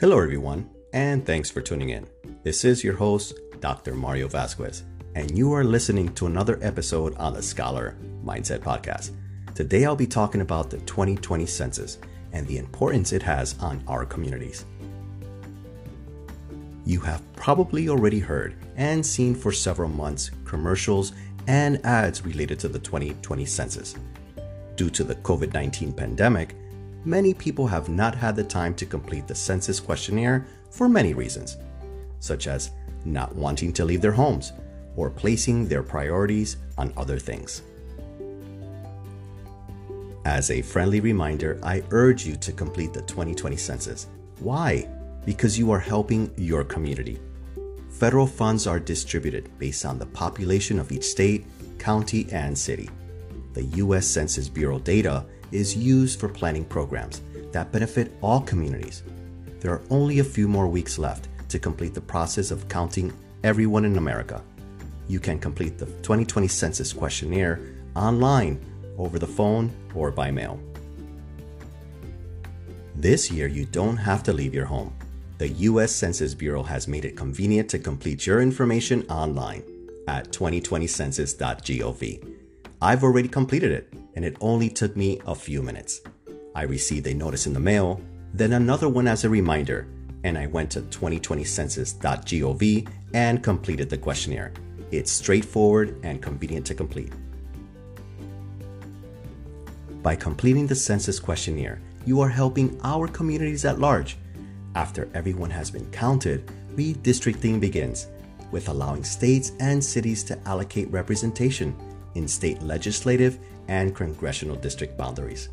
Hello, everyone, and thanks for tuning in. This is your host, Dr. Mario Vasquez, and you are listening to another episode on the Scholar Mindset Podcast. Today, I'll be talking about the 2020 census and the importance it has on our communities. You have probably already heard and seen for several months commercials and ads related to the 2020 census. Due to the COVID 19 pandemic, many people have not had the time to complete the census questionnaire for many reasons, such as not wanting to leave their homes or placing their priorities on other things. As a friendly reminder, I urge you to complete the 2020 census. Why? Because you are helping your community. Federal funds are distributed based on the population of each state, county, and city. The U.S. Census Bureau data is used for planning programs that benefit all communities. There are only a few more weeks left to complete the process of counting everyone in America. You can complete the 2020 Census questionnaire online, over the phone, or by mail. This year, you don't have to leave your home. The U.S. Census Bureau has made it convenient to complete your information online at 2020census.gov. I've already completed it, and it only took me a few minutes. I received a notice in the mail, then another one as a reminder, and I went to 2020census.gov and completed the questionnaire. It's straightforward and convenient to complete. By completing the census questionnaire, you are helping our communities at large. After everyone has been counted, redistricting begins, with allowing states and cities to allocate representation in state legislative and congressional district boundaries.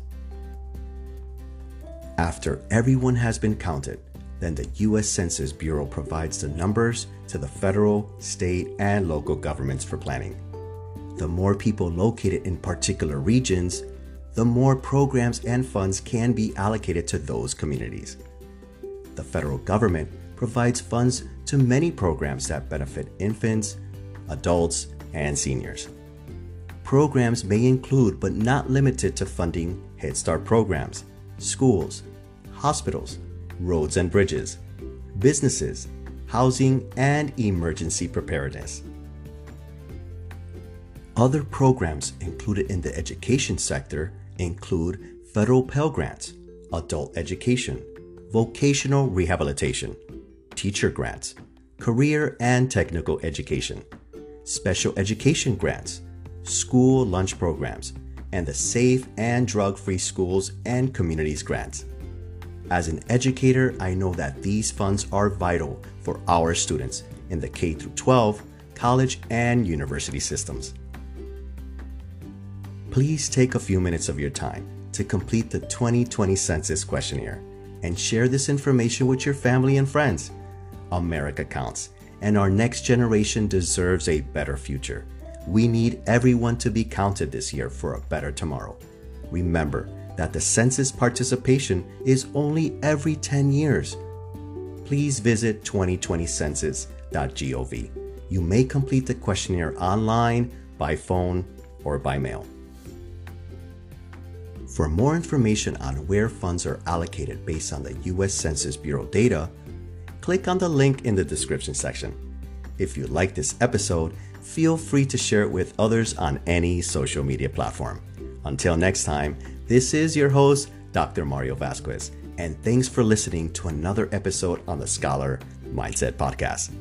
After everyone has been counted, then the U.S. Census Bureau provides the numbers to the federal, state, and local governments for planning. The more people located in particular regions, the more programs and funds can be allocated to those communities. The federal government provides funds to many programs that benefit infants, adults, and seniors. Programs may include, but not limited to, funding Head Start programs, schools, hospitals, roads and bridges, businesses, housing, and emergency preparedness. Other programs included in the education sector include federal Pell Grants, adult education, vocational rehabilitation, teacher grants, career and technical education, special education grants, school lunch programs, and the Safe and Drug Free Schools and Communities grants. As an educator, I know that these funds are vital for our students in the K 12, college, and university systems. Please take a few minutes of your time to complete the 2020 Census questionnaire and share this information with your family and friends. America counts, and our next generation deserves a better future. We need everyone to be counted this year for a better tomorrow. Remember that the census participation is only every 10 years. Please visit 2020census.gov. You may complete the questionnaire online, by phone, or by mail. For more information on where funds are allocated based on the U.S. Census Bureau data, click on the link in the description section. If you like this episode, feel free to share it with others on any social media platform. Until next time, this is your host, Dr. Mario Vasquez, and thanks for listening to another episode on the Scholar Mindset Podcast.